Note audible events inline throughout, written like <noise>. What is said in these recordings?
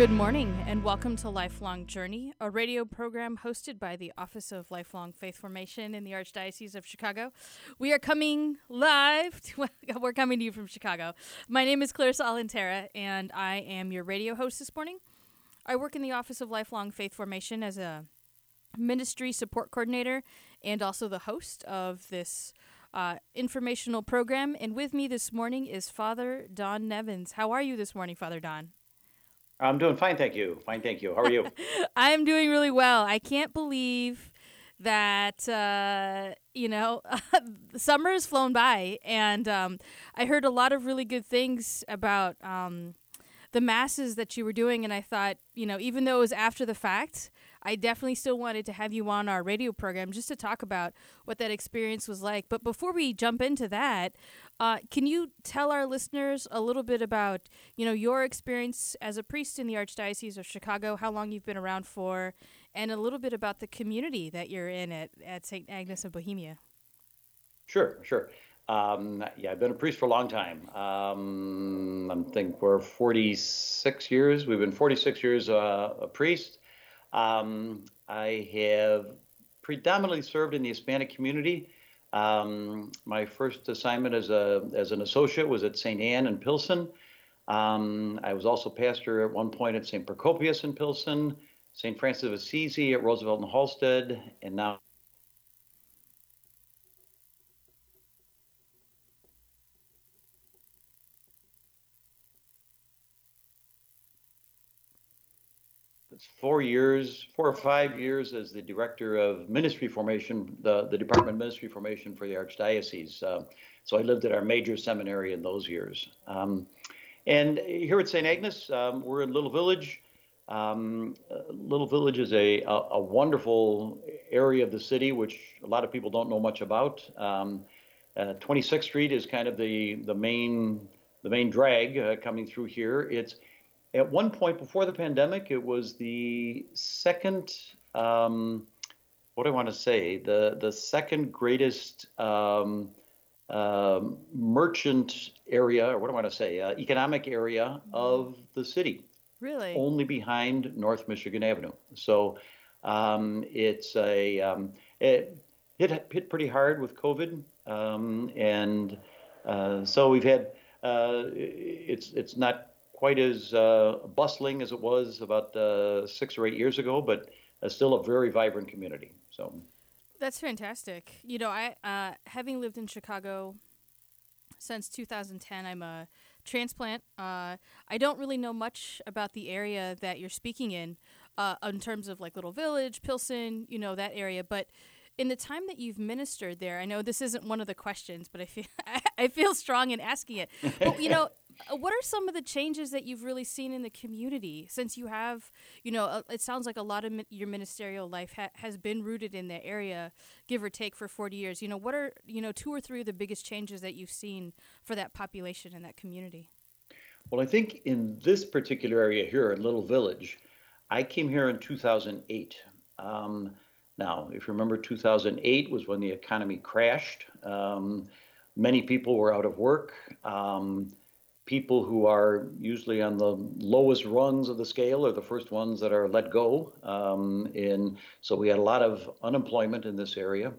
Good morning and welcome to Lifelong Journey, a radio program hosted by the Office of Lifelong Faith Formation in the Archdiocese of Chicago. We are coming live. To, <laughs> we're coming to you from Chicago. My name is Clarissa Alintera and I am your radio host this morning. I work in the Office of Lifelong Faith Formation as a ministry support coordinator and also the host of this uh, informational program. And with me this morning is Father Don Nevins. How are you this morning, Father Don? I'm doing fine, thank you. Fine, thank you. How are you? <laughs> I'm doing really well. I can't believe that uh, you know <laughs> summer has flown by, and um, I heard a lot of really good things about um, the masses that you were doing, and I thought, you know, even though it was after the fact, I definitely still wanted to have you on our radio program just to talk about what that experience was like. But before we jump into that, uh, can you tell our listeners a little bit about you know your experience as a priest in the Archdiocese of Chicago, how long you've been around for, and a little bit about the community that you're in at, at St. Agnes of Bohemia? Sure, sure. Um, yeah, I've been a priest for a long time. Um, I think we're 46 years. We've been 46 years uh, a priest. Um, I have predominantly served in the Hispanic community. Um, my first assignment as a as an associate was at St. Anne in Pilsen. Um, I was also pastor at one point at St. Procopius in Pilsen, St. Francis of Assisi at Roosevelt and Halsted, and now four years, four or five years as the director of ministry formation, the, the Department of Ministry Formation for the Archdiocese. Uh, so I lived at our major seminary in those years. Um, and here at St. Agnes, um, we're in Little Village. Um, Little Village is a, a, a, wonderful area of the city, which a lot of people don't know much about. Um, uh, 26th Street is kind of the, the main the main drag uh, coming through here. It's at one point before the pandemic, it was the second. Um, what do I want to say? The the second greatest um, uh, merchant area, or what do I want to say? Uh, economic area of the city. Really? Only behind North Michigan Avenue. So um, it's a um, it hit hit pretty hard with COVID, um, and uh, so we've had. Uh, it's it's not quite as uh, bustling as it was about uh, six or eight years ago, but uh, still a very vibrant community. So that's fantastic. You know, I uh, having lived in Chicago since 2010, I'm a transplant. Uh, I don't really know much about the area that you're speaking in, in terms of like Little Village, Pilsen, you know that area, but in the time that you've ministered there, I know this isn't one of the questions, but I feel <laughs> I feel strong in asking it. But you know, what are some of the changes that you've really seen in the community since you have, you know, uh, it sounds like a lot of your ministerial life ha- has been rooted in the area, give or take, for 40 years. You know, what are, you know, two or three of the biggest changes that you've seen for that population and that community? Well, I think in this particular area here in Little Village, I came here in 2008. Um, now, if you remember, 2008 was when the economy crashed. Um, many people were out of work. Um, people who are usually on the lowest rungs of the scale are the first ones that are let go. Um, in so we had a lot of unemployment in this area.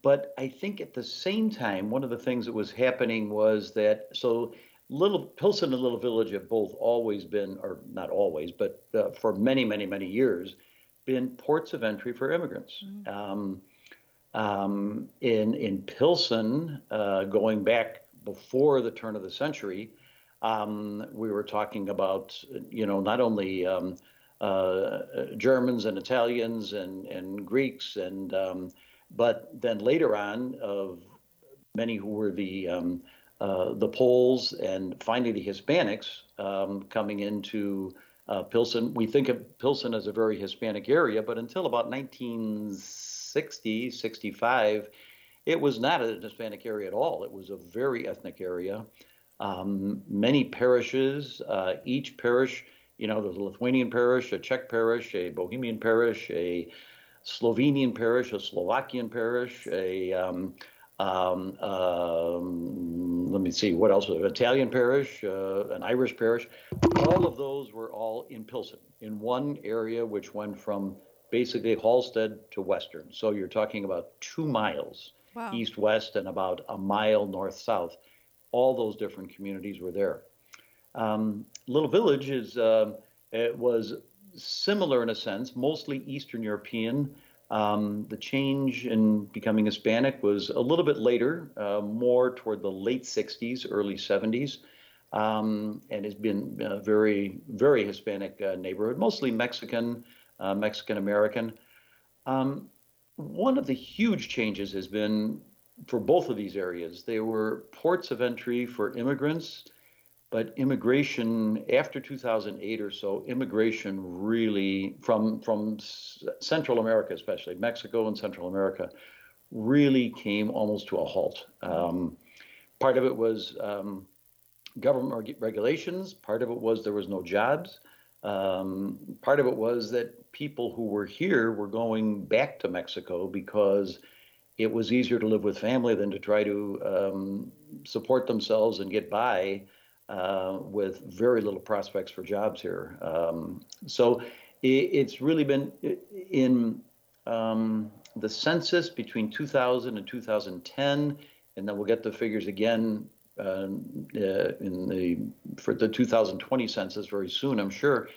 But I think at the same time, one of the things that was happening was that so Little Pilsen and Little Village have both always been, or not always, but uh, for many, many, many years, been ports of entry for immigrants. Mm-hmm. Um, um, in in Pilsen, uh, going back before the turn of the century, Um, we were talking about, you know, not only um, uh, Germans and Italians and, and Greeks, and um, but then later on, of many who were the um, uh, the Poles and finally the Hispanics um, coming into uh, Pilsen. We think of Pilsen as a very Hispanic area, but until about 1960, 65, it was not a Hispanic area at all. It was a very ethnic area. Um, many parishes, uh, each parish, you know, there's a Lithuanian parish, a Czech parish, a Bohemian parish, a Slovenian parish, a Slovakian parish, a um, um, um, let me see what else an Italian parish, uh, an Irish parish. All of those were all in Pilsen in one area, which went from basically Halsted to Western. So you're talking about two miles wow. east west and about a mile north south. All those different communities were there. Um, Little Village is uh, it was similar in a sense, mostly Eastern European. Um, the change in becoming Hispanic was a little bit later, uh, more toward the late 60s, early 70s, um, and has been a very, very Hispanic uh, neighborhood, mostly Mexican, uh, Mexican American. Um, one of the huge changes has been for both of these areas. They were ports of entry for immigrants but immigration after 2008 or so, immigration really from from Central America, especially Mexico and Central America, really came almost to a halt. Um, part of it was um, government reg- regulations. Part of it was there was no jobs. Um, part of it was that people who were here were going back to Mexico because it was easier to live with family than to try to um, support themselves and get by uh, with very little prospects for jobs here. Um, so it, it's really been in um, the census between 2000 and 2010, and then we'll get the figures again uh, uh, in the for the 2020 census very soon, I'm sure.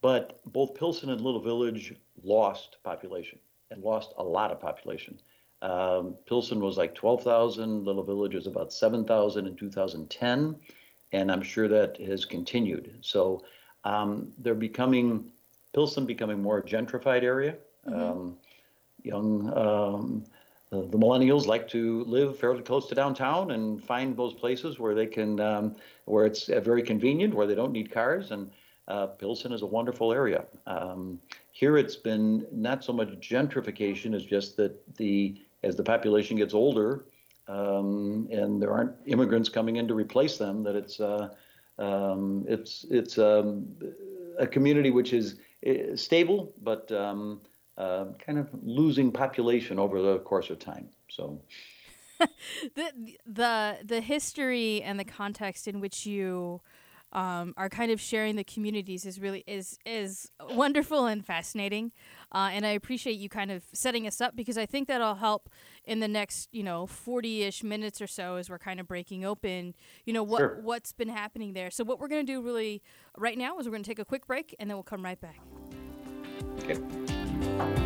But both Pilsen and Little Village lost population and lost a lot of population. Um, Pilsen was like 12,000, Little Village was about 7,000 in 2010 and I'm sure that has continued. So um, they're becoming Pilsen becoming more gentrified area. Mm-hmm. Um, young um, the, the, millennials like to live fairly close to downtown and find those places where they can um, where it's uh, very convenient, where they don't need cars. And uh, Pilsen is a wonderful area. Um, here, it's been not so much gentrification as just that the as the population gets older, um, and there aren't immigrants coming in to replace them. That it's uh, um, it's it's um, a community which is eh, stable, but um, uh, kind of losing population over the course of time. So. <laughs> the the the history and the context in which you um, are kind of sharing the communities is really is is wonderful and fascinating. Uh, and I appreciate you kind of setting us up because I think that'll help in the next, you know, 40 ish minutes or so as we're kind of breaking open, you know, what, sure. what's been happening there. So, what we're going to do really right now is we're going to take a quick break and then we'll come right back. Okay.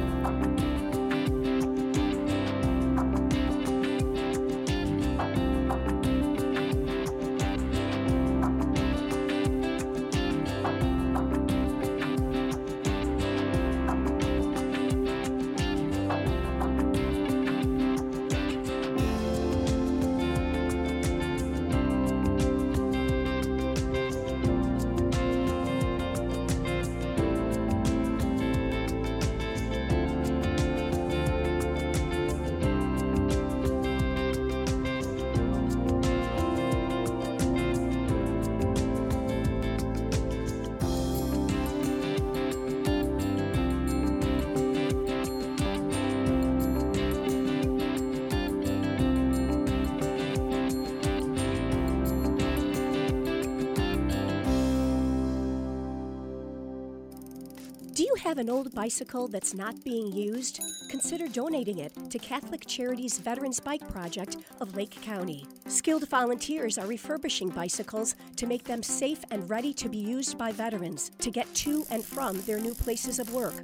Have an old bicycle that's not being used? Consider donating it to Catholic Charities Veterans Bike Project of Lake County. Skilled volunteers are refurbishing bicycles to make them safe and ready to be used by veterans to get to and from their new places of work.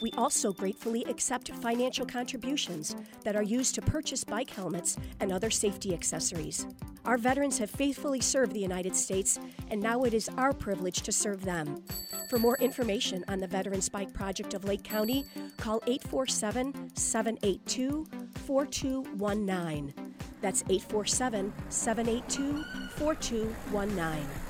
We also gratefully accept financial contributions that are used to purchase bike helmets and other safety accessories. Our veterans have faithfully served the United States, and now it is our privilege to serve them. For more information on the Veterans Bike Project of Lake County, call 847 782 4219. That's 847 782 4219.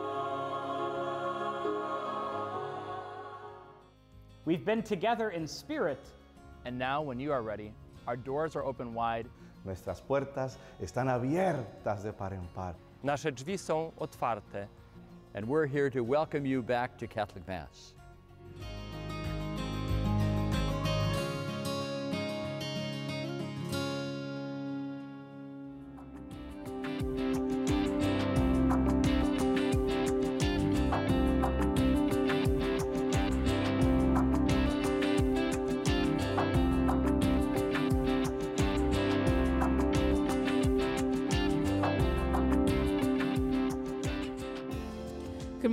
We've been together in spirit. And now, when you are ready, our doors are open wide. Nuestras puertas están abiertas de par en par. Nasze drzwi są otwarte. And we're here to welcome you back to Catholic Mass.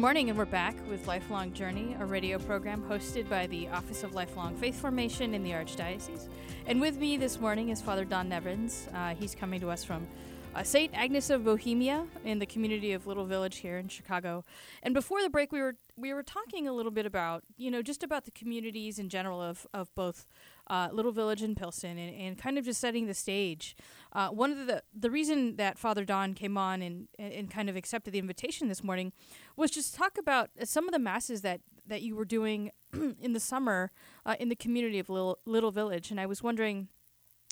Morning, and we're back with Lifelong Journey, a radio program hosted by the Office of Lifelong Faith Formation in the Archdiocese. And with me this morning is Father Don Nevins. Uh, he's coming to us from uh, St. Agnes of Bohemia in the community of Little Village here in Chicago. And before the break, we were we were talking a little bit about you know just about the communities in general of of both uh, Little Village and Pilsen, and, and kind of just setting the stage. Uh, one of the the reason that Father Don came on and and kind of accepted the invitation this morning was just talk about some of the masses that that you were doing <clears throat> in the summer uh, in the community of Little, Little Village, and I was wondering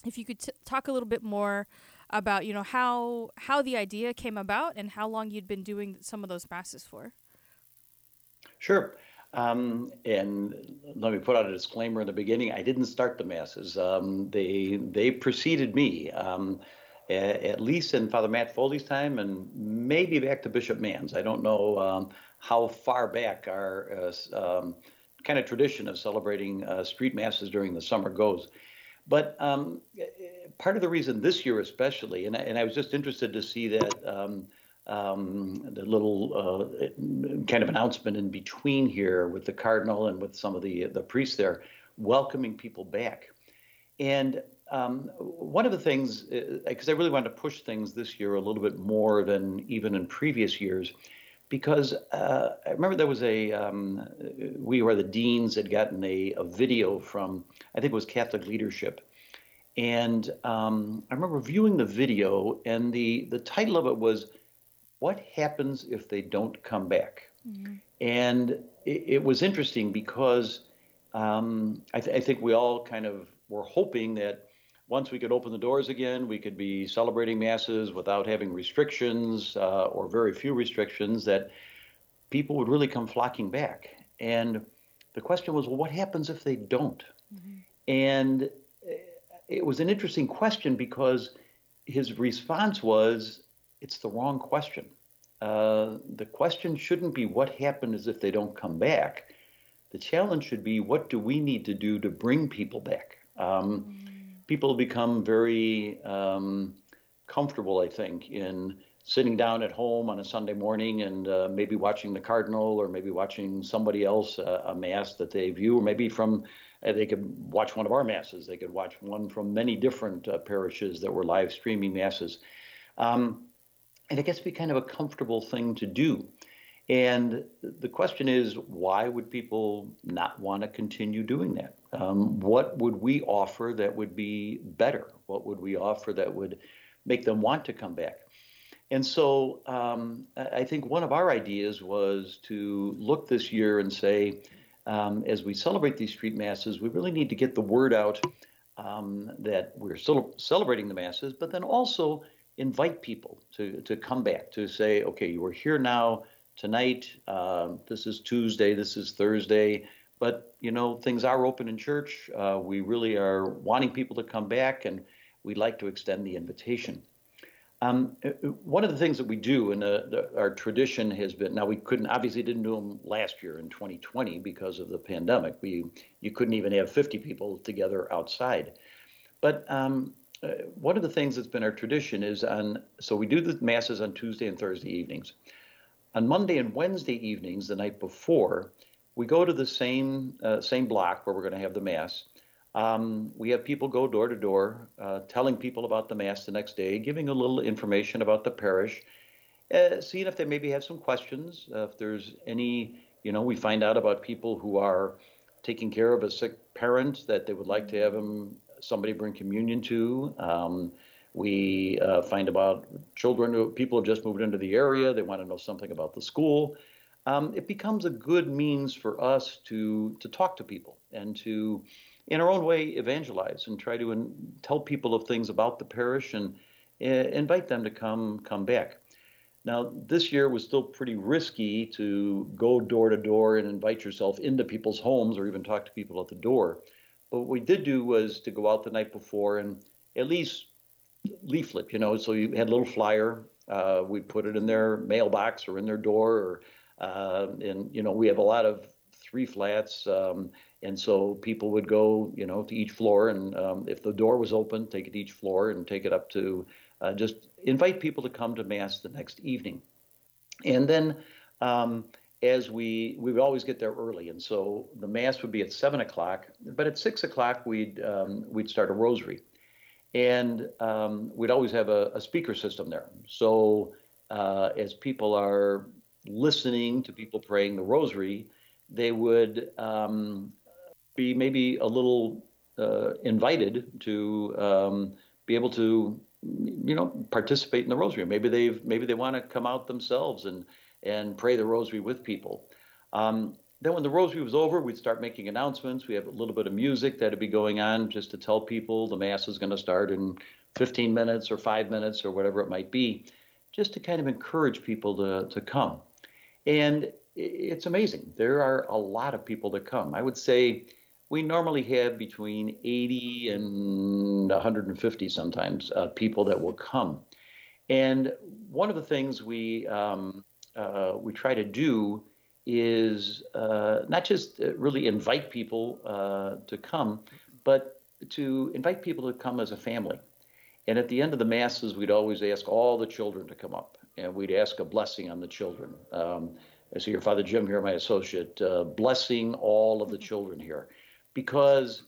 if you could t- talk a little bit more about you know how how the idea came about and how long you'd been doing some of those masses for. Sure. Um, and let me put out a disclaimer in the beginning. I didn't start the masses. Um, they they preceded me, um, at least in Father Matt Foley's time, and maybe back to Bishop Manz'. I don't know um, how far back our uh, um, kind of tradition of celebrating uh, street masses during the summer goes. But um, part of the reason this year, especially, and I, and I was just interested to see that um, um, the little uh, kind of announcement in between here with the cardinal and with some of the the priests there, welcoming people back. And um, one of the things, because I really wanted to push things this year a little bit more than even in previous years, because uh, I remember there was a, um, we were the deans had gotten a, a video from, I think it was Catholic Leadership. And um, I remember viewing the video, and the, the title of it was, What Happens If They Don't Come Back? And it, it was interesting because um, I, th- I think we all kind of were hoping that once we could open the doors again, we could be celebrating masses without having restrictions uh, or very few restrictions, that people would really come flocking back. And the question was, well, what happens if they don't? And uh, it was an interesting question because his response was, it's the wrong question. Uh, the question shouldn't be what happens if they don't come back. The challenge should be what do we need to do to bring people back? Um, People become very um, comfortable, I think, in sitting down at home on a Sunday morning and uh, maybe watching the Cardinal or maybe watching somebody else uh, a mass that they view, or maybe from uh, they could watch one of our masses. They could watch one from many different uh, parishes that were live streaming masses. Um, and it gets to be kind of a comfortable thing to do. And the question is, why would people not want to continue doing that? Um, what would we offer that would be better? What would we offer that would make them want to come back? And so um, I think one of our ideas was to look this year and say, um, as we celebrate these street masses, we really need to get the word out um, that we're still celebrating the masses, but then also invite people to, to come back to say, okay, you are here now tonight. Uh, this is Tuesday. This is Thursday. But you know, things are open in church. Uh, we really are wanting people to come back, and we'd like to extend the invitation. Um, uh, uh, one of the things that we do, and our tradition has been now we couldn't obviously didn't do them last year in 2020 because of the pandemic. We you couldn't even have 50 people together outside. But um, uh, one of the things that's been our tradition is on so we do the masses on Tuesday and Thursday evenings. On Monday and Wednesday evenings, the night before, we go to the same uh, same block where we're going to have the mass um, we have people go door to door, uh, telling people about the Mass the next day, giving a little information about the parish, uh, seeing if they maybe have some questions. Uh, if there's any, you know, we find out about people who are taking care of a sick parent that they would like to have them, somebody bring communion to. Um, we uh, find about children who people have just moved into the area, they want to know something about the school. Um, it becomes a good means for us to to talk to people and to in our own way, evangelize and try to in, tell people of things about the parish and uh, invite them to come come back. Now, this year was still pretty risky to go door to door and invite yourself into people's homes or even talk to people at the door. But what we did do was to go out the night before and at least leaflet, you know, so you had a little flyer. Uh, we put it in their mailbox or in their door, or uh, and you know, we have a lot of three flats. Um, and so people would go, you know, to each floor, and um, if the door was open, take it each floor and take it up to uh, just invite people to come to mass the next evening. And then, um, as we we would always get there early, and so the mass would be at seven o'clock. But at six o'clock, we'd um, we'd start a rosary, and um, we'd always have a, a speaker system there. So uh, as people are listening to people praying the rosary, they would um, be maybe a little uh, invited to um, be able to you know participate in the rosary. Maybe they've maybe they want to come out themselves and and pray the rosary with people. Um, then when the rosary was over we'd start making announcements. We have a little bit of music that'd be going on just to tell people the mass is going to start in 15 minutes or five minutes or whatever it might be just to kind of encourage people to, to come and it's amazing there are a lot of people that come i would say we normally have between 80 and 150 sometimes uh, people that will come. And one of the things we um, uh, we try to do is uh, not just uh, really invite people uh, to come, but to invite people to come as a family. And at the end of the masses, we'd always ask all the children to come up, and we'd ask a blessing on the children. Um, I see your father Jim here, my associate, uh, blessing all of the children here because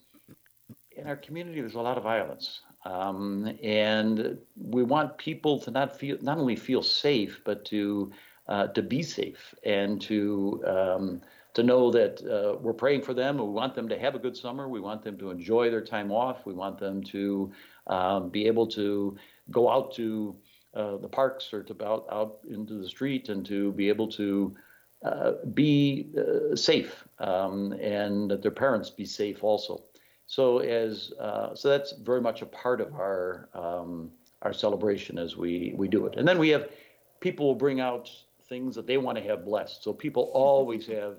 in our community there's a lot of violence. Um, and we want people to not feel not only feel safe, but to uh, to be safe and to um, to know that uh, we're praying for them. We want them to have a good summer. We want them to enjoy their time off. We want them to um, be able to go out to uh, the parks or to out, out into the street and to be able to uh, be uh, safe um, and that their parents be safe also. So as uh, so that's very much a part of our um, our celebration as we we do it. And then we have people will bring out things that they want to have blessed. So people always <laughs> have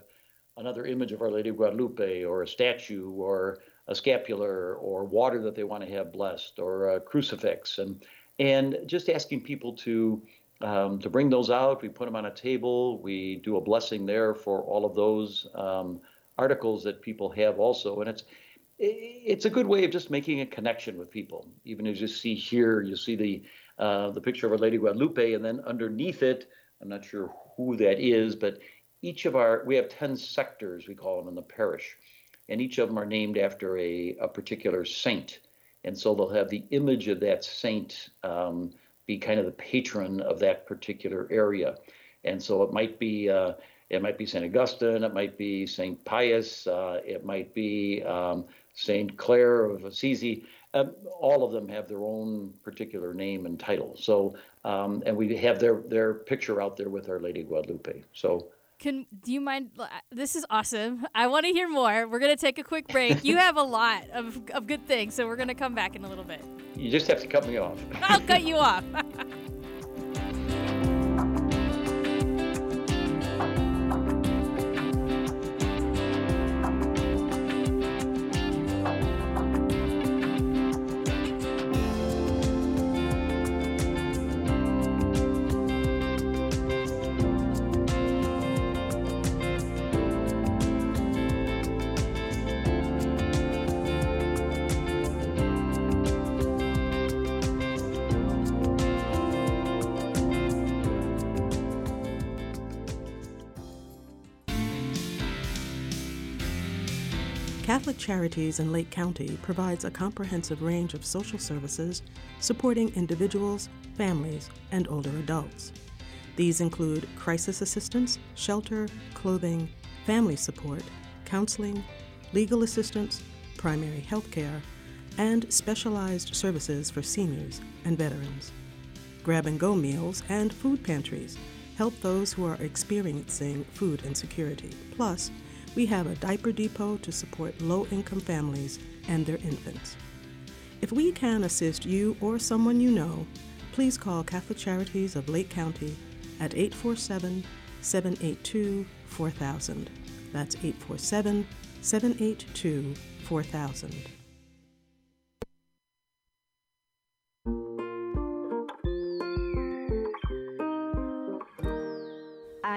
another image of Our Lady of Guadalupe or a statue or a scapular or water that they want to have blessed or a crucifix and and just asking people to um, to bring those out. We put them on a table. We do a blessing there for all of those um, articles that people have also, and it's it's a good way of just making a connection with people. Even as you see here, you see the uh, the picture of Our Lady Guadalupe, and then underneath it, I'm not sure who that is, but each of our we have ten sectors we call them in the parish, and each of them are named after a, a particular saint, and so they'll have the image of that saint. Um, be kind of the patron of that particular area. And so it might be uh, it might be Saint Augustine, it might be Saint Pius, uh, it might be um, Saint Clare of Assisi. Um, all of them have their own particular name and title. So um, and we have their their picture out there with Our Lady Guadalupe. So Can do you mind? Uh, this is awesome. I want to hear more. We're gonna take a quick break. You have a lot of, of good things, so we're gonna come back in a little bit. You just have to cut me off. I'll cut you off. <laughs> Catholic Charities in Lake County provides a comprehensive range of social services supporting individuals, families, and older adults. These include crisis assistance, shelter, clothing, family support, counseling, legal assistance, primary health care, and specialized services for seniors and veterans. Grab and go meals and food pantries help those who are experiencing food insecurity. Plus, we have a diaper depot to support low income families and their infants. If we can assist you or someone you know, please call Catholic Charities of Lake County at 847 782 4000. That's 847 782 4000.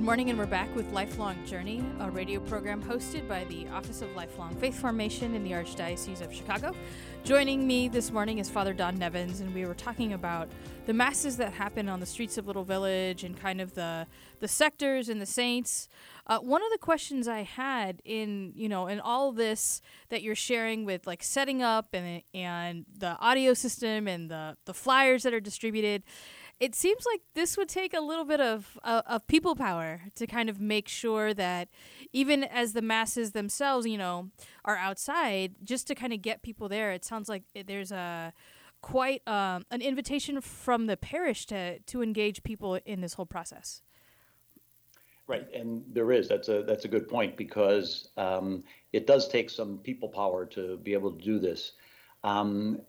Good morning, and we're back with Lifelong Journey, a radio program hosted by the Office of Lifelong Faith Formation in the Archdiocese of Chicago. Joining me this morning is Father Don Nevins, and we were talking about the masses that happen on the streets of Little Village and kind of the the sectors and the saints. Uh, one of the questions I had in you know in all this that you're sharing with like setting up and and the audio system and the the flyers that are distributed it seems like this would take a little bit of, uh, of people power to kind of make sure that even as the masses themselves, you know, are outside, just to kind of get people there. It sounds like there's a quite um, an invitation from the parish to to engage people in this whole process. Right, and there is. That's a that's a good point because um, it does take some people power to be able to do this. Um,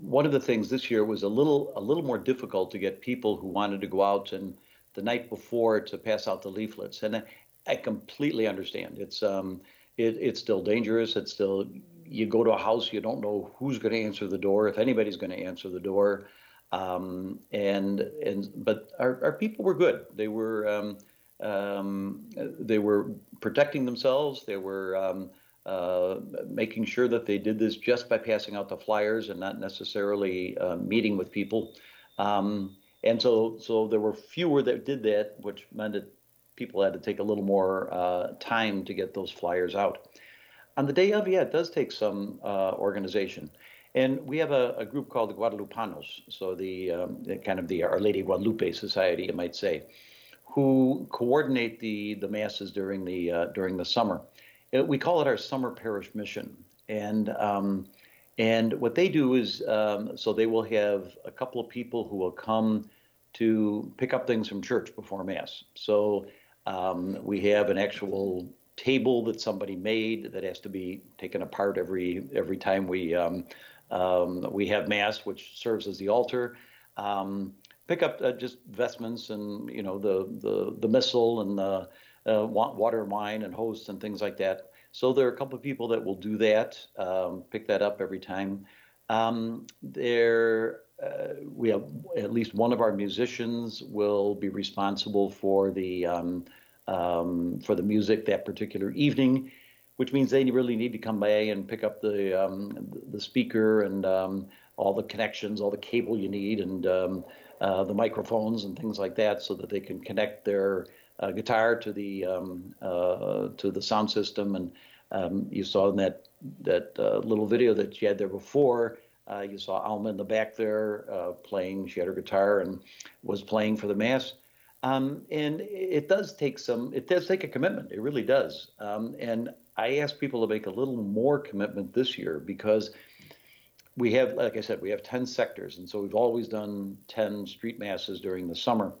one of the things this year was a little a little more difficult to get people who wanted to go out and the night before to pass out the leaflets, and I, I completely understand. It's um, it, it's still dangerous. It's still you go to a house, you don't know who's going to answer the door, if anybody's going to answer the door, um, and and but our, our people were good. They were um, um, they were protecting themselves. They were um, uh, making sure that they did this just by passing out the flyers and not necessarily uh, meeting with people. Um, and so, so there were fewer that did that, which meant that people had to take a little more uh, time to get those flyers out. On the day of, yeah, it does take some uh, organization. And we have a, a, group called the Guadalupanos, so the, um, kind of the Our Lady Guadalupe Society, you might say, who coordinate the the masses during the uh, during the summer it, we call it our summer parish mission. And um, and what they do is um, so they will have a couple of people who will come to pick up things from church before mass. So um, we have an actual table that somebody made that has to be taken apart every every time we um, um, we have mass, which serves as the altar. Um, pick up uh, just vestments and you know the the the missal and the uh, water, wine, and hosts and things like that. So there are a couple of people that will do that, um, pick that up every time. Um, there, uh, we have at least one of our musicians will be responsible for the um, um, for the music that particular evening, which means they really need to come by and pick up the um, the speaker and um, all the connections, all the cable you need, and uh, the microphones and things like that, so that they can connect their uh, guitar to the um, uh, to the sound system. And um, you saw in that that uh, little video that you had there before. Uh, you saw Alma in the back there uh, playing. She had her guitar and was playing for the mass. Um, and it does take some. It does take a commitment. It really does. Um, and I ask people to make a little more commitment this year because we have, like I said, we have 10 sectors. And so we've always done 10 street masses during the summer.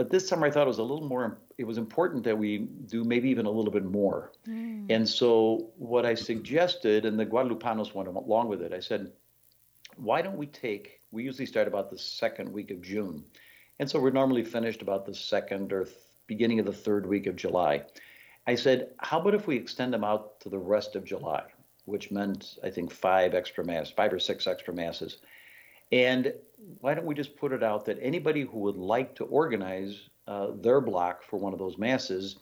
But this summer, I thought it was a little more, it was important that we do maybe even a little bit more. Mm. And so what I suggested, and the Guadalupanos went along with it, I said, why don't we take, we usually start about the second week of June. And so we're normally finished about the second or th- beginning of the third week of July. I said, how about if we extend them out to the rest of July, which meant, I think, five extra masses, five or six extra masses. And why don't we just put it out that anybody who would like to organize uh, their block for one of those masses,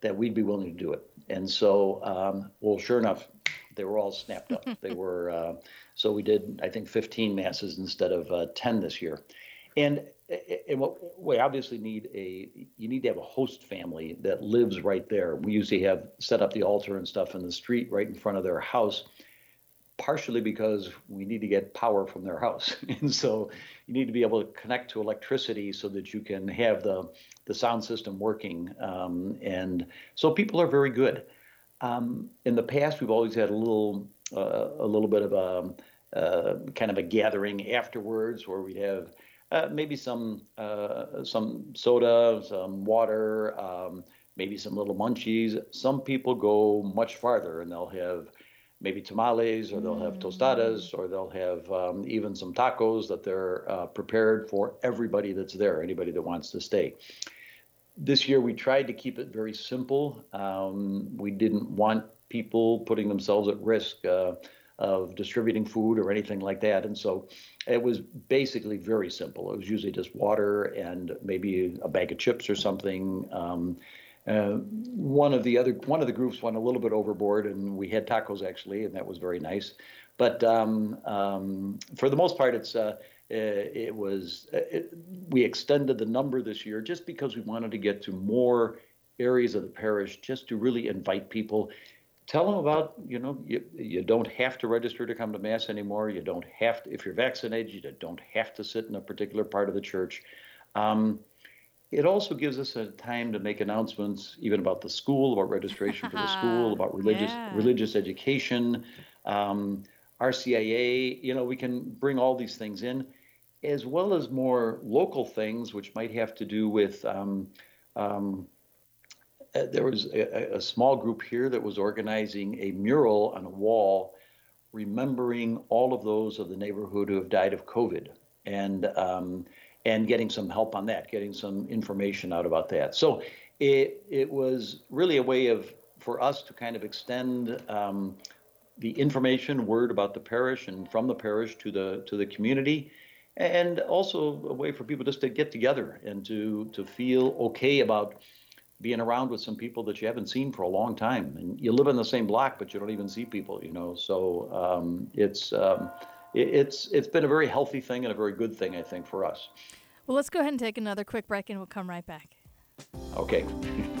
that we'd be willing to do it. And so, um, well, sure enough, they were all snapped up. they <laughs> were, uh, so we did, I think, 15 masses instead of uh, 10 this year. And, and what we obviously need a, you need to have a host family that lives right there. We usually have set up the altar and stuff in the street right in front of their house partially because we need to get power from their house. <laughs> and so you need to be able to connect to electricity so that you can have the, the sound system working. Um, and so people are very good. Um, in the past, we've always had a little, uh, a little bit of a uh, kind of a gathering afterwards where we'd have uh, maybe some uh, some soda, some water, um, maybe some little munchies. Some people go much farther and they'll have maybe tamales or they'll have tostadas or they'll have um, even some tacos that they're uh, prepared for everybody that's there, anybody that wants to stay. This year we tried to keep it very simple. Um, we didn't want people putting themselves at risk uh, of distributing food or anything like that. And so it was basically very simple. It was usually just water and maybe a bag of chips or something. Um, uh, one of the other one of the groups went a little bit overboard, and we had tacos actually, and that was very nice. But um, um, for the most part, it's uh, it was it, we extended the number this year just because we wanted to get to more areas of the parish, just to really invite people. Tell them about you know you you don't have to register to come to mass anymore. You don't have to if you're vaccinated. You don't have to sit in a particular part of the church. Um, it also gives us a time to make announcements, even about the school, about registration for the school, <laughs> about religious yeah. religious education, um, RCIA. You know, we can bring all these things in, as well as more local things, which might have to do with. Um, um, uh, there was a, a, small group here that was organizing a mural on a wall, remembering all of those of the neighborhood who have died of COVID, and um, and getting some help on that, getting some information out about that. So it it was really a way of for us to kind of extend um, the information, word about the parish, and from the parish to the to the community, and also a way for people just to get together and to to feel okay about being around with some people that you haven't seen for a long time, and you live in the same block, but you don't even see people, you know. So um, it's um, it's it's been a very healthy thing and a very good thing, I think, for us. Well, let's go ahead and take another quick break, and we'll come right back. Okay. <laughs>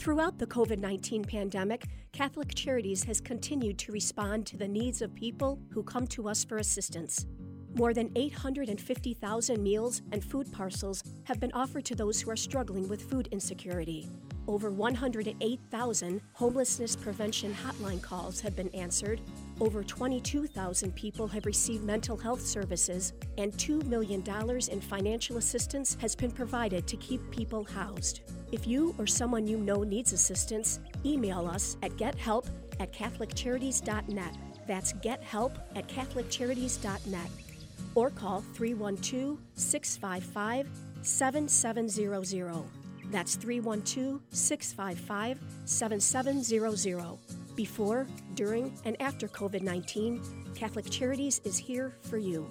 Throughout the COVID 19 pandemic, Catholic Charities has continued to respond to the needs of people who come to us for assistance. More than 850,000 meals and food parcels have been offered to those who are struggling with food insecurity. Over 108,000 homelessness prevention hotline calls have been answered. Over 22,000 people have received mental health services, and $2 million in financial assistance has been provided to keep people housed. If you or someone you know needs assistance, email us at gethelp at catholiccharities.net. That's gethelp at catholiccharities.net. Or call 312 655 7700. That's 312 655 7700. Before, during, and after COVID 19, Catholic Charities is here for you.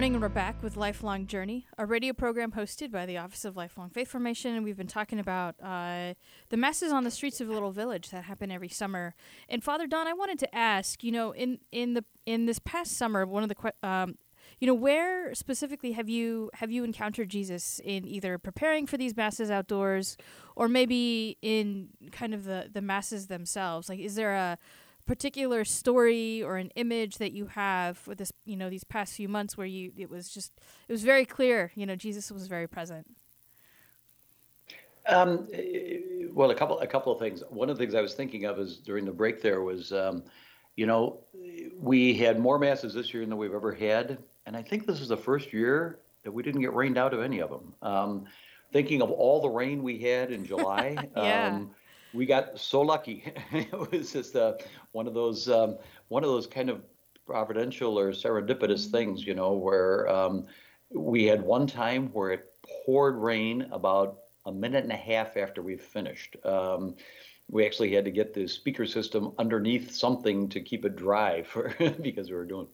Morning, and we're back with Lifelong Journey, a radio program hosted by the Office of Lifelong Faith Formation, and we've been talking about uh, the masses on the streets of a little village that happen every summer. And Father Don, I wanted to ask, you know, in in the in this past summer, one of the um, you know, where specifically have you have you encountered Jesus in either preparing for these masses outdoors, or maybe in kind of the the masses themselves? Like, is there a particular story or an image that you have with this you know these past few months where you it was just it was very clear you know jesus was very present um, well a couple a couple of things one of the things i was thinking of is during the break there was um, you know we had more masses this year than we've ever had and i think this is the first year that we didn't get rained out of any of them um, thinking of all the rain we had in july <laughs> yeah. Um, we got so lucky. <laughs> it was just uh, one of those um, one of those kind of providential or serendipitous mm-hmm. things, you know, where um, we had one time where it poured rain about a minute and a half after we finished. Um, we actually had to get the speaker system underneath something to keep it dry for <laughs> because we were doing.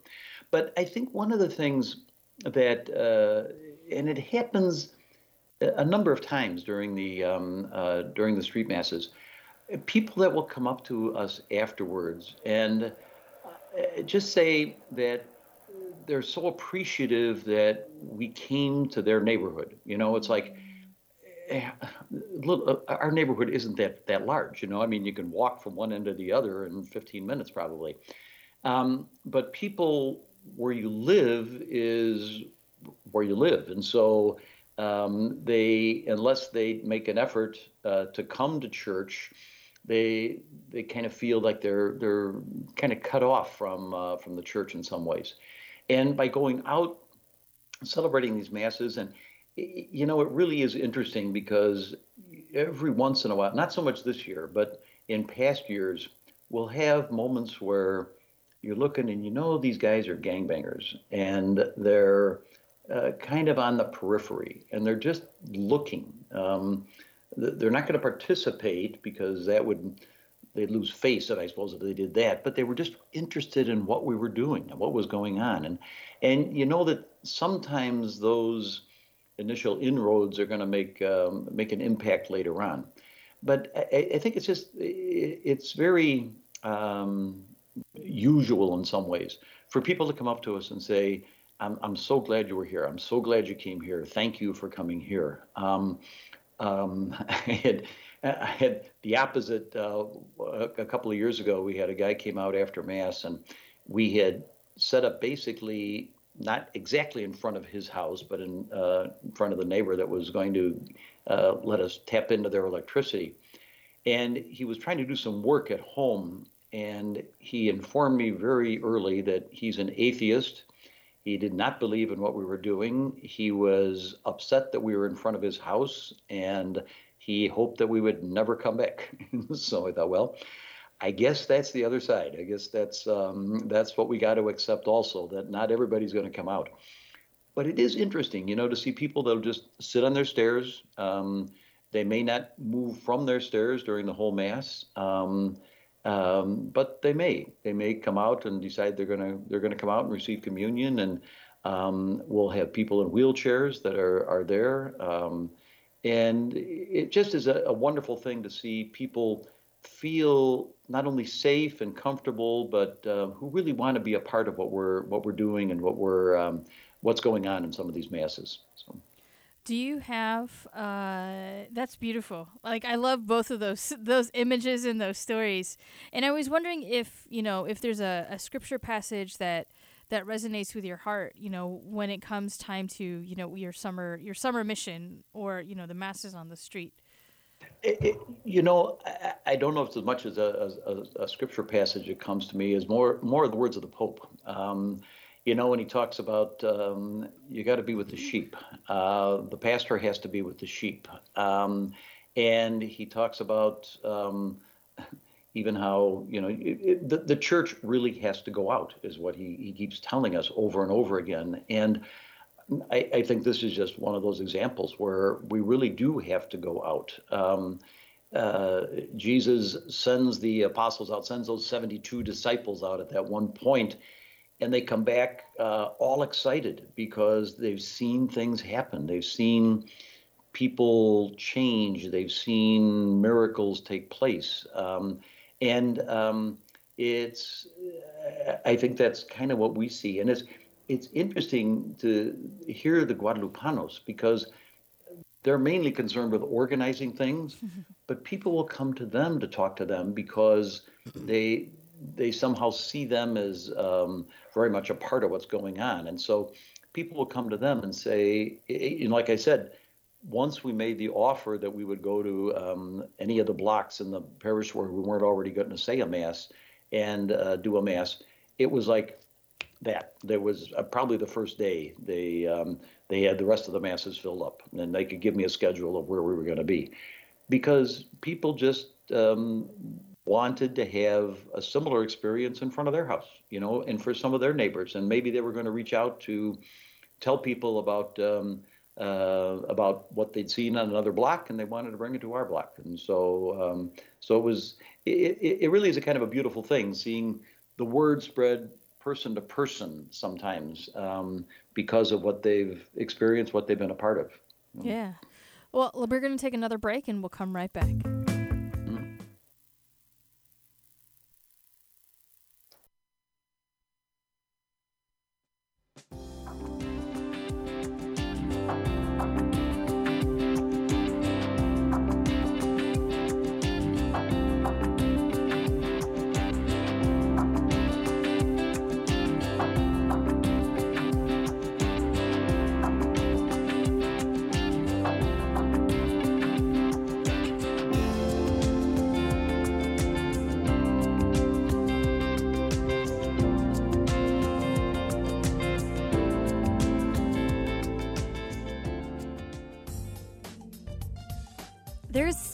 But I think one of the things that uh, and it happens a number of times during the um, uh, during the street masses people that will come up to us afterwards and uh, just say that they're so appreciative that we came to their neighborhood. You know, it's like eh, uh, our neighborhood isn't that that large. You know, I mean, you can walk from one end to the other in 15 minutes probably. Um, but people where you live is where you live, and so um, they, unless they make an effort uh, to come to church they they kind of feel like they're they're kind of cut off from uh, from the church in some ways, and by going out celebrating these masses and you know it really is interesting because every once in a while not so much this year but in past years we'll have moments where you're looking and you know these guys are gangbangers and they're uh, kind of on the periphery and they're just looking. Um, they're not going to participate because that would they'd lose face, I suppose, if they did that. But they were just interested in what we were doing and what was going on, and and you know that sometimes those initial inroads are going to make um, make an impact later on. But I, I, think it's just it's very um, usual in some ways. For people to come up to us and say, I'm, I'm so glad you were here. I'm so glad you came here. Thank you for coming here. Um, um, <laughs> I, had, I had the opposite uh, a couple of years ago. We had a guy came out after Mass, and we had set up basically not exactly in front of his house, but in, uh, in front of the neighbor that was going to uh, let us tap into their electricity. And he was trying to do some work at home, and he informed me very early that he's an atheist. He did not believe in what we were doing. He was upset that we were in front of his house, and he hoped that we would never come back. <laughs> so I thought, well, I guess that's the other side. I guess that's um, that's what we got to accept also that not everybody's going to come out. But it is interesting, you know, to see people that'll just sit on their stairs. Um, they may not move from their stairs during the whole mass, um, um but they may. They may come out and decide they're gonna they're gonna come out and receive communion, and um, we'll have people in wheelchairs that are are there. Um, and it just is a, a wonderful thing to see people feel not only safe and comfortable, but uh, who really want to be a part of what we're what we're doing and what we're um, what's going on in some of these masses. So. Do you have? Uh, that's beautiful. Like I love both of those <laughs> those images and those stories. And I was wondering if you know if there's a, a scripture passage that that resonates with your heart. You know, when it comes time to you know your summer your summer mission or you know the masses on the street. It, it, you know, I, I, don't know if it's as much as a, a, a, scripture passage that comes to me as more more the words of the Pope. Um, you know, when he talks about um, you got to be with the sheep, uh, the pastor has to be with the sheep, um, and he talks about um, even how you know it, the the church really has to go out, is what he he keeps telling us over and over again, and I, I, think this is just one of those examples where we really do have to go out. Um, uh, Jesus sends the apostles out, sends those 72 disciples out at that one point, and they come back uh, all excited because they've seen things happen. They've seen people change, they've seen miracles take place. Um, and um, it's, I think that's kind of what we see. And it's, it's interesting to hear the Guadalupanos because they're mainly concerned with organizing things, <laughs> but people will come to them to talk to them because they they somehow see them as um, very much a part of what's going on, and so people will come to them and say, know, like I said, once we made the offer that we would go to um, any of the blocks in the parish where we weren't already going to say a mass and uh, do a mass, it was like that. There was uh, probably the first day they um, they had the rest of the masses filled up, and they could give me a schedule of where we were going to be, because people just um, wanted to have a similar experience in front of their house, you know, and for some of their neighbors, and maybe they were going to reach out to tell people about. Um, uh, about what they'd seen on another block, and they wanted to bring it to our block, and so um, so it was. It, it really is a kind of a beautiful thing seeing the word spread person to person sometimes um, because of what they've experienced, what they've been a part of. Yeah. Well, we're going to take another break and we'll come right back.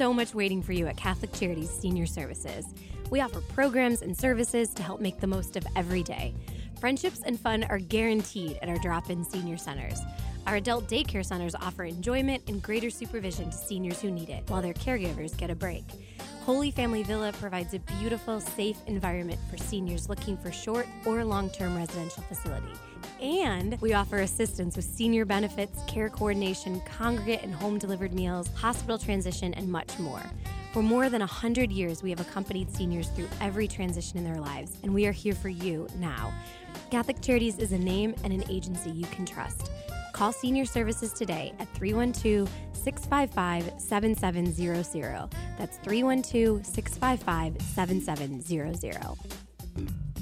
So much waiting for you at Catholic Charities Senior Services. We offer programs and services to help make the most of every day. Friendships and fun are guaranteed at our drop in senior centers. Our adult daycare centers offer enjoyment and greater supervision to seniors who need it, while their caregivers get a break. Holy Family Villa provides a beautiful, safe environment for seniors looking for short or long term residential facility. And we offer assistance with senior benefits, care coordination, congregate and home delivered meals, hospital transition, and much more. For more than 100 years, we have accompanied seniors through every transition in their lives, and we are here for you now. Catholic Charities is a name and an agency you can trust. Call Senior Services today at 312 655 7700. That's 312 655 7700.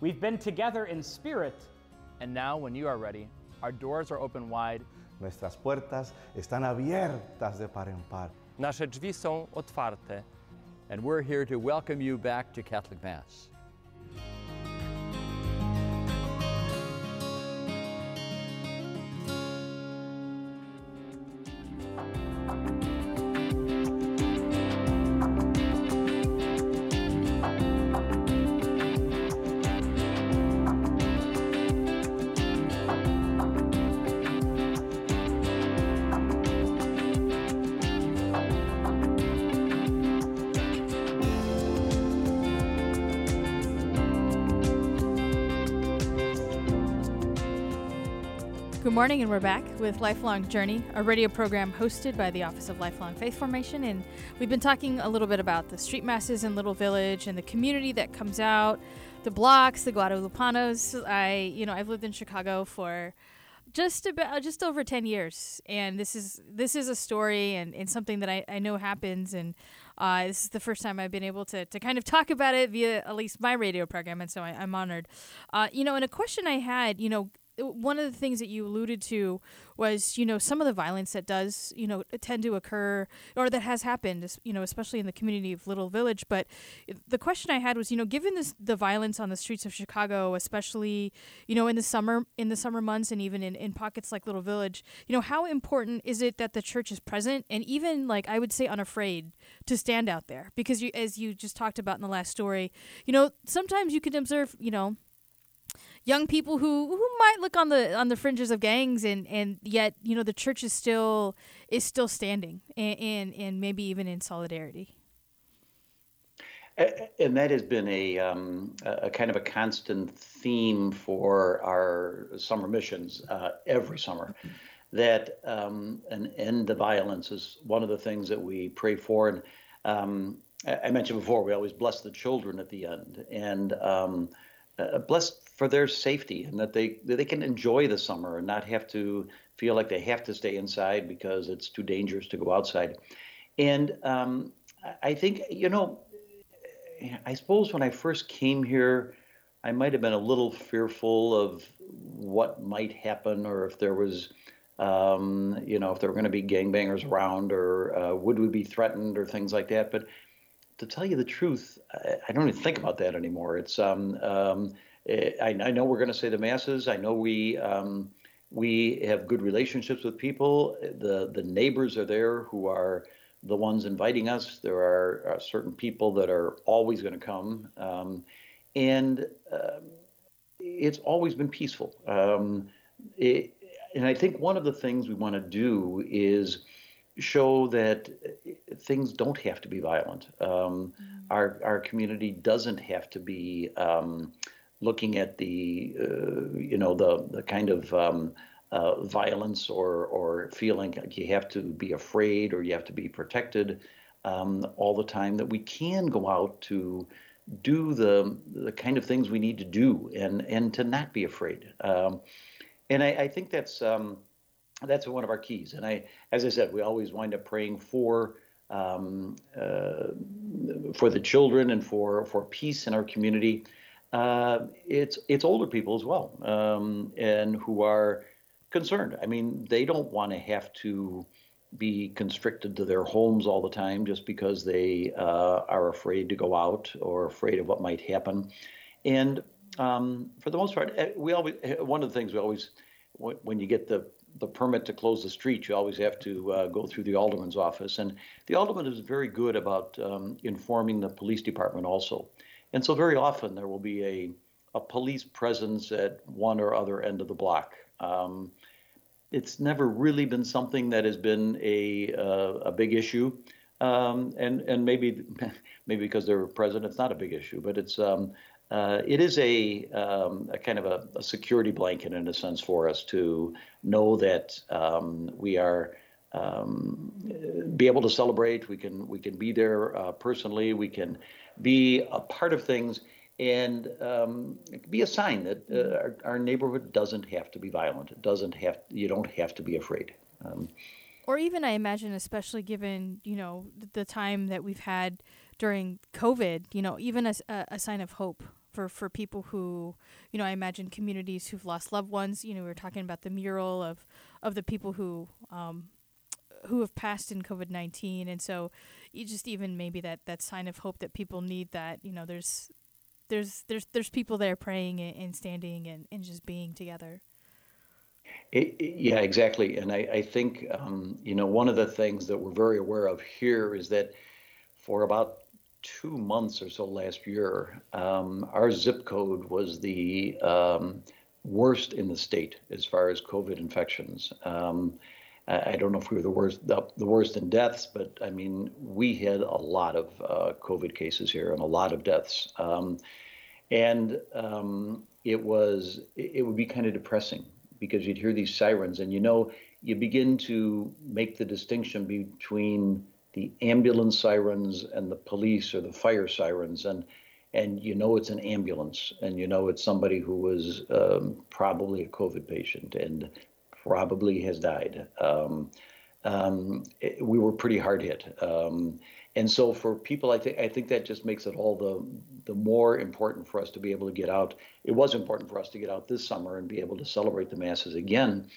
We've been together in spirit. And now, when you are ready, our doors are open wide. Nuestras puertas están abiertas de par en par. Nasze drzwi są otwarte. And we're here to welcome you back to Catholic Mass. Morning, and we're back with Lifelong Journey, a radio program hosted by the Office of Lifelong Faith Formation. And we've been talking a little bit about the street masses in Little Village and the community that comes out, the blocks, the Guadalupanos. I, you know, I've lived in Chicago for just about just over 10 years and this is this is a story and, and something that I, I know happens and uh, this is the first time I've been able to, to kind of talk about it via at least my radio program and so I, I'm honored uh, you know and a question I had you know one of the things that you alluded to was, you know, some of the violence that does, you know, tend to occur or that has happened, you know, especially in the community of Little Village. But the question I had was, you know, given this the violence on the streets of Chicago, especially, you know, in the summer in the summer months and even in, in pockets like Little Village, you know, how important is it that the church is present and even like I would say unafraid to stand out there? Because you as you just talked about in the last story, you know, sometimes you can observe, you know, young people who who might look on the on the fringes of gangs and and yet you know the church is still is still standing and and, and maybe even in solidarity and that has been a, um, a kind of a constant theme for our summer missions uh, every summer. That um, an end to violence is one of the things that we pray for. And um, I mentioned before, we always bless the children at the end. And um, uh, blessed for their safety and that they that they can enjoy the summer and not have to feel like they have to stay inside because it's too dangerous to go outside. And um, I think you know, I suppose when I first came here, I might have been a little fearful of what might happen or if there was. Um, you know, if there were going to be gangbangers around, or uh, would we be threatened, or things like that. But to tell you the truth, I, I don't even think about that anymore. It's um, um, I, I, know we're going to say the masses. I know we um, we have good relationships with people. The the neighbors are there who are the ones inviting us. There are, are certain people that are always going to come, um, and uh, it's always been peaceful. Um, it, and I think one of the things we want to do is show that things don't have to be violent. Um, mm-hmm. Our our community doesn't have to be um, looking at the uh, you know the the kind of um, uh, violence or or feeling like you have to be afraid or you have to be protected um, all the time. That we can go out to do the the kind of things we need to do and and to not be afraid. Um, and I, I think that's um, that's one of our keys. And I, as I said, we always wind up praying for um, uh, for the children and for for peace in our community. Uh, it's it's older people as well, um, and who are concerned. I mean, they don't want to have to be constricted to their homes all the time just because they uh, are afraid to go out or afraid of what might happen. And um, for the most part, eh, we always eh, one of the things we always when you get the the permit to close the street, you always have to uh, go through the alderman's office, and the alderman is very good about um, informing the police department also. And so very often there will be a a police presence at one or other end of the block. Um, it's never really been something that has been a uh, a big issue, um, and and maybe <laughs> maybe because they're present, it's not a big issue. But it's um, uh, it is a, um, a kind of a, a, security blanket in a sense for us to know that um, we are um, be able to celebrate. We can we can be there uh, personally. We can be a part of things and um, be a sign that uh, our, our, neighborhood doesn't have to be violent. It doesn't have. You don't have to be afraid. Um, or even, I imagine, especially given you know the time that we've had during COVID, you know, even a, a sign of hope for for people who, you know, I imagine communities who've lost loved ones. You know, we were talking about the mural of of the people who um, who have passed in COVID nineteen, and so just even maybe that that sign of hope that people need that you know there's there's there's there's people there praying and, and standing and, and just being together. It, it, yeah, exactly. And I, I think um, you know one of the things that we're very aware of here is that for about two months or so last year, um, our zip code was the um, worst in the state as far as COVID infections. I don't know if we were the worst, the, the, worst in deaths, but I mean, we had a lot of uh, COVID cases here and a lot of deaths. Um, and um, it was, it would be kind of depressing because you'd hear these sirens and you know, you begin to make the distinction between the ambulance sirens and the police or the fire sirens. And, and you know it's an ambulance and you know it's somebody who was um, probably a COVID patient. And probably has died. Um, um, it, we were pretty hard hit. Um, and so for people, I think I think that just makes it all the the more important for us to be able to get out. It was important for us to get out this summer and be able to celebrate the masses again.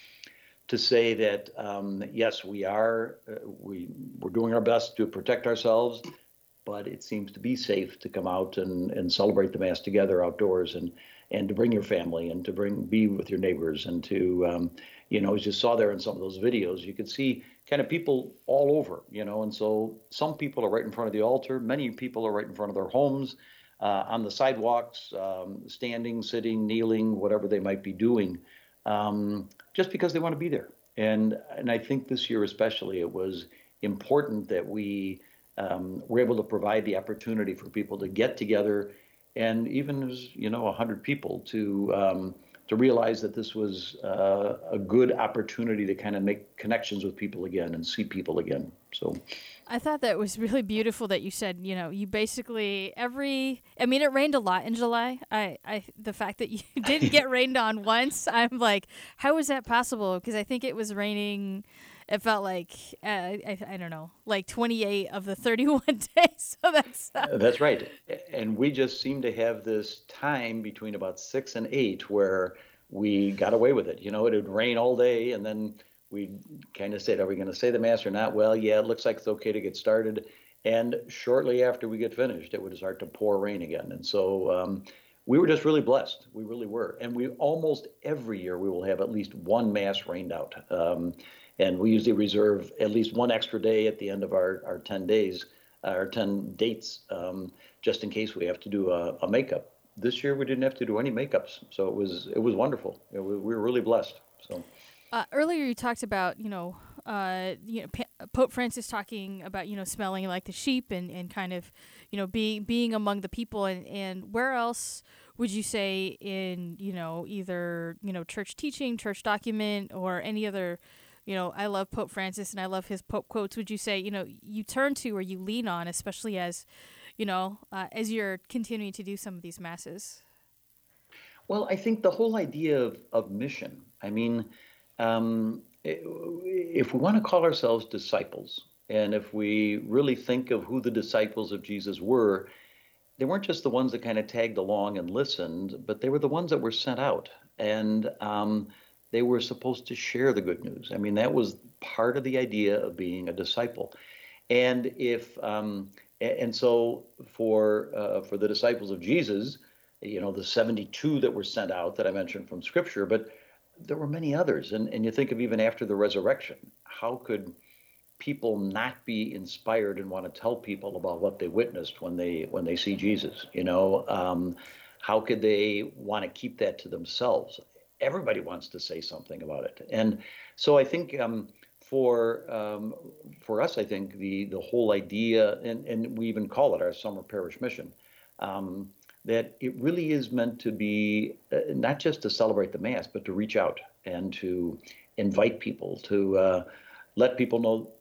To say that um, yes, we are uh, we we're doing our best to protect ourselves, but it seems to be safe to come out and, and celebrate the mass together outdoors and and to bring your family and to bring be with your neighbors and to um, you know as you saw there in some of those videos you could see kind of people all over you know and so some people are right in front of the altar many people are right in front of their homes uh, on the sidewalks um, standing sitting kneeling whatever they might be doing um, just because they want to be there. And and i think this year especially it was important that we um, were able to provide the opportunity for people to get together and even as you know 100 people to um, to realize that this was uh, a good opportunity to kind of make connections with people again and see people again. So I thought that was really beautiful that you said, you know, you basically every I mean it rained a lot in July. I I the fact that you <laughs> didn't get rained on once, I'm like how is that possible? Because I think it was raining it felt like uh, I, I don't know, like 28 of the 31 <laughs> days. So that's uh... that's right. And we just seem to have this time between about six and eight where we got away with it. You know, it would rain all day, and then we kind of said, "Are we going to say the mass or not?" Well, yeah, it looks like it's okay to get started. And shortly after we get finished, it would start to pour rain again. And so um, we were just really blessed. We really were. And we almost every year we will have at least one mass rained out. Um, and we usually reserve at least one extra day at the end of our, our 10 days, our 10 dates, um, just in case we have to do a, a, makeup. This year we didn't have to do any makeups, so it was it was wonderful. we, we, were really blessed. So uh, earlier you talked about you know uh, you know Pope Francis talking about you know smelling like the sheep and, and kind of you know being being among the people and, and where else would you say in you know either you know church teaching, church document, or any other you know, I love Pope Francis and I love his Pope quotes. Would you say, you know, you turn to or you lean on, especially as, you know, uh, as you're continuing to do some of these masses? Well, I think the whole idea of, of mission, I mean, um, if we want to call ourselves disciples, and if we really think of who the disciples of Jesus were, they weren't just the ones that kind of tagged along and listened, but they were the ones that were sent out. And um, they were supposed to share the good news. I mean, that was part of the idea of being a disciple. And if um, and so for uh, for the disciples of Jesus, you know, the 72 that were sent out that I mentioned from Scripture, but there were many others. And and you think of even after the resurrection, how could people not be inspired and want to tell people about what they witnessed when they when they see Jesus? You know, um, how could they want to keep that to themselves? Everybody wants to say something about it, and so I think um, for um, for us, I think the the whole idea, and and we even call it our summer parish mission, um, that it really is meant to be uh, not just to celebrate the mass, but to reach out and to invite people to uh, let people know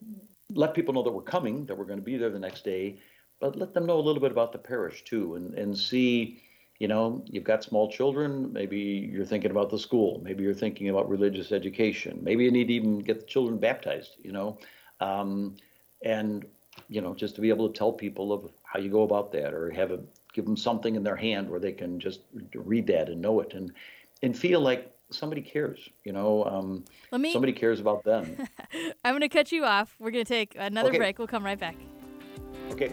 let people know that we're coming, that we're going to be there the next day, but let them know a little bit about the parish too, and and see you know, you've got small children, maybe you're thinking about the school, maybe you're thinking about religious education, maybe you need to even get the children baptized, you know, um, and, you know, just to be able to tell people of how you go about that or have a, give them something in their hand where they can just read that and know it and, and feel like somebody cares, you know, um, Let me... somebody cares about them. <laughs> I'm going to cut you off. We're going to take another Okay. break. We'll come right back. Okay.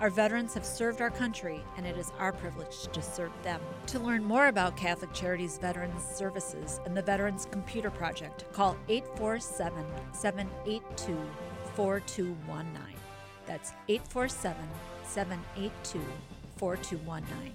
Our veterans have served our country, and it is our privilege to serve them. To learn more about Catholic Charities Veterans Services and the Veterans Computer Project, call 847 782 4219. That's 847 782 4219.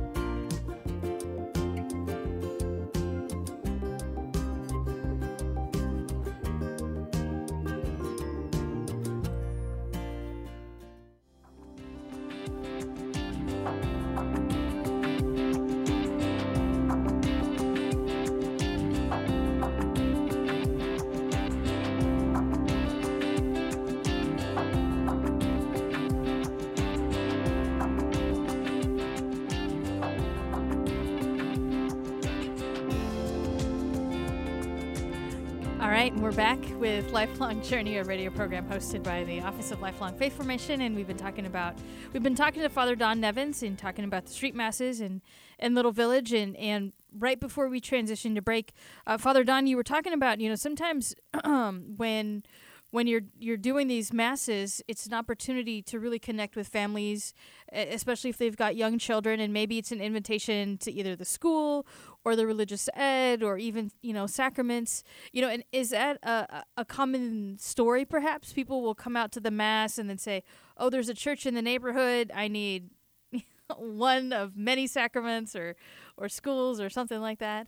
Lifelong Journey, a radio program hosted by the Office of Lifelong Faith Formation, and we've been talking about we've been talking to Father Don Nevins and talking about the street masses and and Little Village, and and right before we transitioned to break, uh, Father Don, you were talking about you know sometimes <clears throat> when when you're you're doing these masses, it's an opportunity to really connect with families, especially if they've got young children, and maybe it's an invitation to either the school or the religious ed or even you know sacraments. You know, and is that a, a- common story? Perhaps people will come out to the mass and then say, "Oh, there's a church in the neighborhood. I need." <laughs> one of many sacraments or or schools or something like that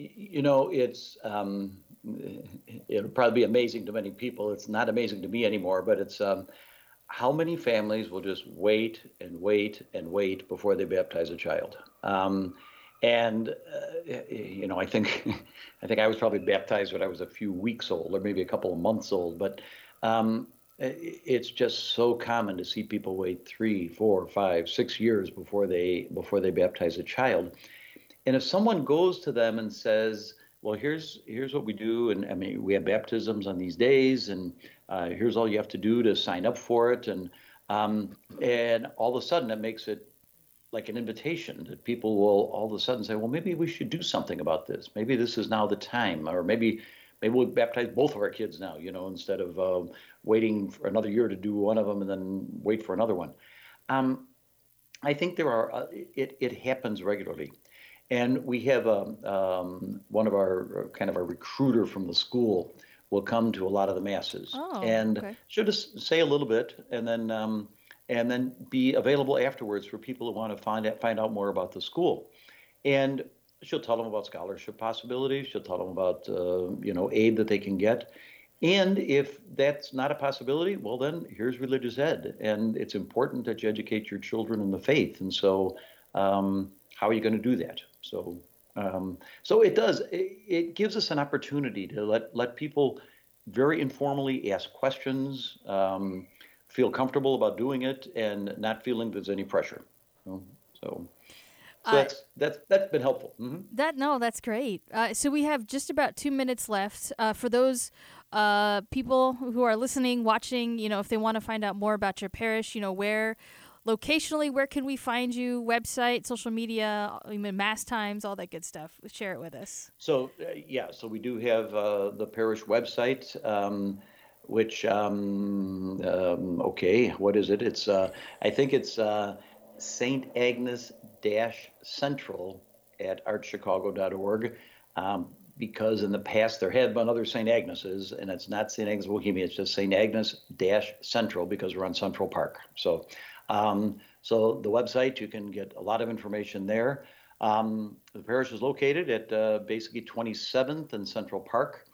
you know, it's um, it'll probably be amazing to many people. It's not amazing to me anymore, but it's um, how many families will just wait and wait and wait before they baptize a child. Um, and uh, you know, I think <laughs> I think I was probably baptized when I was a few weeks old, or maybe a couple of months old. But um, it's just so common to see people wait three, four, five, six years before they before they baptize a child. And if someone goes to them and says, "Well, here's here's what we do," and I mean, we have baptisms on these days, and uh, here's all you have to do to sign up for it, and um, and all of a sudden it makes it like an invitation that people will all of a sudden say, "Well, maybe we should do something about this. Maybe this is now the time, or maybe." Maybe we'll baptize both of our kids now, you know, instead of uh, waiting for another year to do one of them and then wait for another one. Um, I think there are, uh, it, it happens regularly. And we have um, um, one of our kind of a recruiter from the school will come to a lot of the masses oh, and okay. she'll just say a little bit and then um, and then be available afterwards for people who want to find out, find out more about the school. And she'll tell them about scholarship possibilities. She'll tell them about uh, you know aid that they can get. And if that's not a possibility, well, then here's religious ed. And it's important that you educate your children in the faith. And so, um, how are you going to do that? So, um, so it does. It, it, gives us an opportunity to let let people very informally ask questions, um, feel comfortable about doing it, and not feeling there's any pressure. So, so Uh, that's that's that's been helpful. hmm That no, that's great. Uh, so we have just about two minutes left. Uh, for those uh, people who are listening, watching, you know, if they want to find out more about your parish, you know, where locationally, where can we find you? Website, social media, even mass times, all that good stuff. Share it with us. So uh, yeah, so we do have uh, the parish website, um, which um, um, okay, what is it? It's uh, I think it's uh, Saint Agnes dash Central at archchicago.org. Um, because in the past there had been other St. Agnes's, and it's not St. Agnes Bohemia, it's just St. Agnes dash Central because we're on Central Park. So, um, so the website you can get a lot of information there. Um, the parish is located at uh, basically 27th and Central Park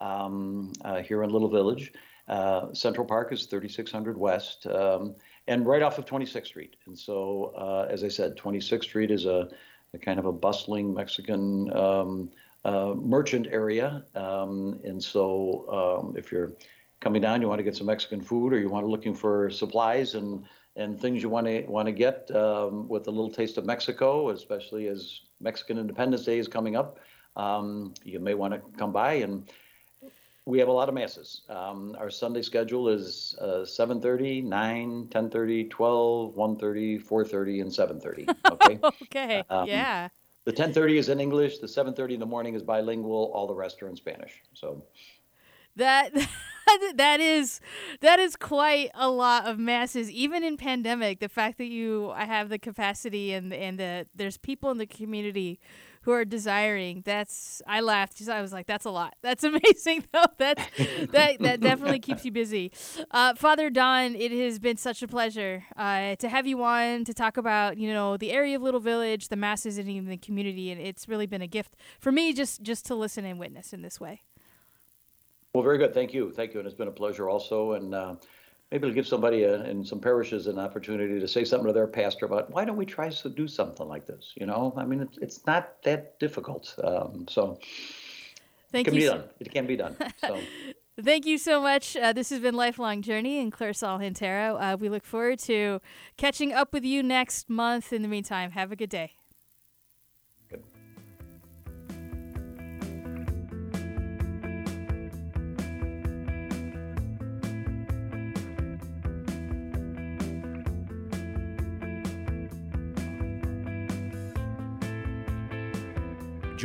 um, uh, here in Little Village. Uh, Central Park is 3600 West um, and right off of 26th Street. And so, uh, as I said, 26th Street is a, a kind of a bustling Mexican um, uh, merchant area. Um, and so, um, if you're coming down, you want to get some Mexican food, or you want to looking for supplies and and things you want to want to get um, with a little taste of Mexico, especially as Mexican Independence Day is coming up, um, you may want to come by and. We have a lot of masses. Um, our Sunday schedule is uh, 7.30, 9, 10.30, 12, 1.30, 4.30, and 7.30. <laughs> Okay? okay. Um, yeah. The 10:30 is in English. The 7:30 in the morning is bilingual. All the rest are in Spanish. So That <laughs> <laughs> that is that is quite a lot of masses. Even in pandemic the fact that you I have the capacity and and the there's people in the community who are desiring that's I laughed I was like that's a lot. <laughs> That's amazing though. That's that that definitely keeps you busy. Uh, Father Don it has been such a pleasure uh, to have you on to talk about you know the area of Little Village the masses and even the community and it's really been a gift for me just just to listen and witness in this way Well, very good. Thank you. Thank you. And it's been a pleasure also. And uh, maybe it'll give somebody a, in some parishes an opportunity to say something to their pastor about why don't we try to do something like this? You know, I mean, it's, it's not that difficult. Um, so Thank it can you be done. It can be done. So. <laughs> Thank you so much. Uh, this has been Lifelong Journey and Claire Saul Hintero. Uh, we look forward to catching up with you next month. In the meantime, have a good day.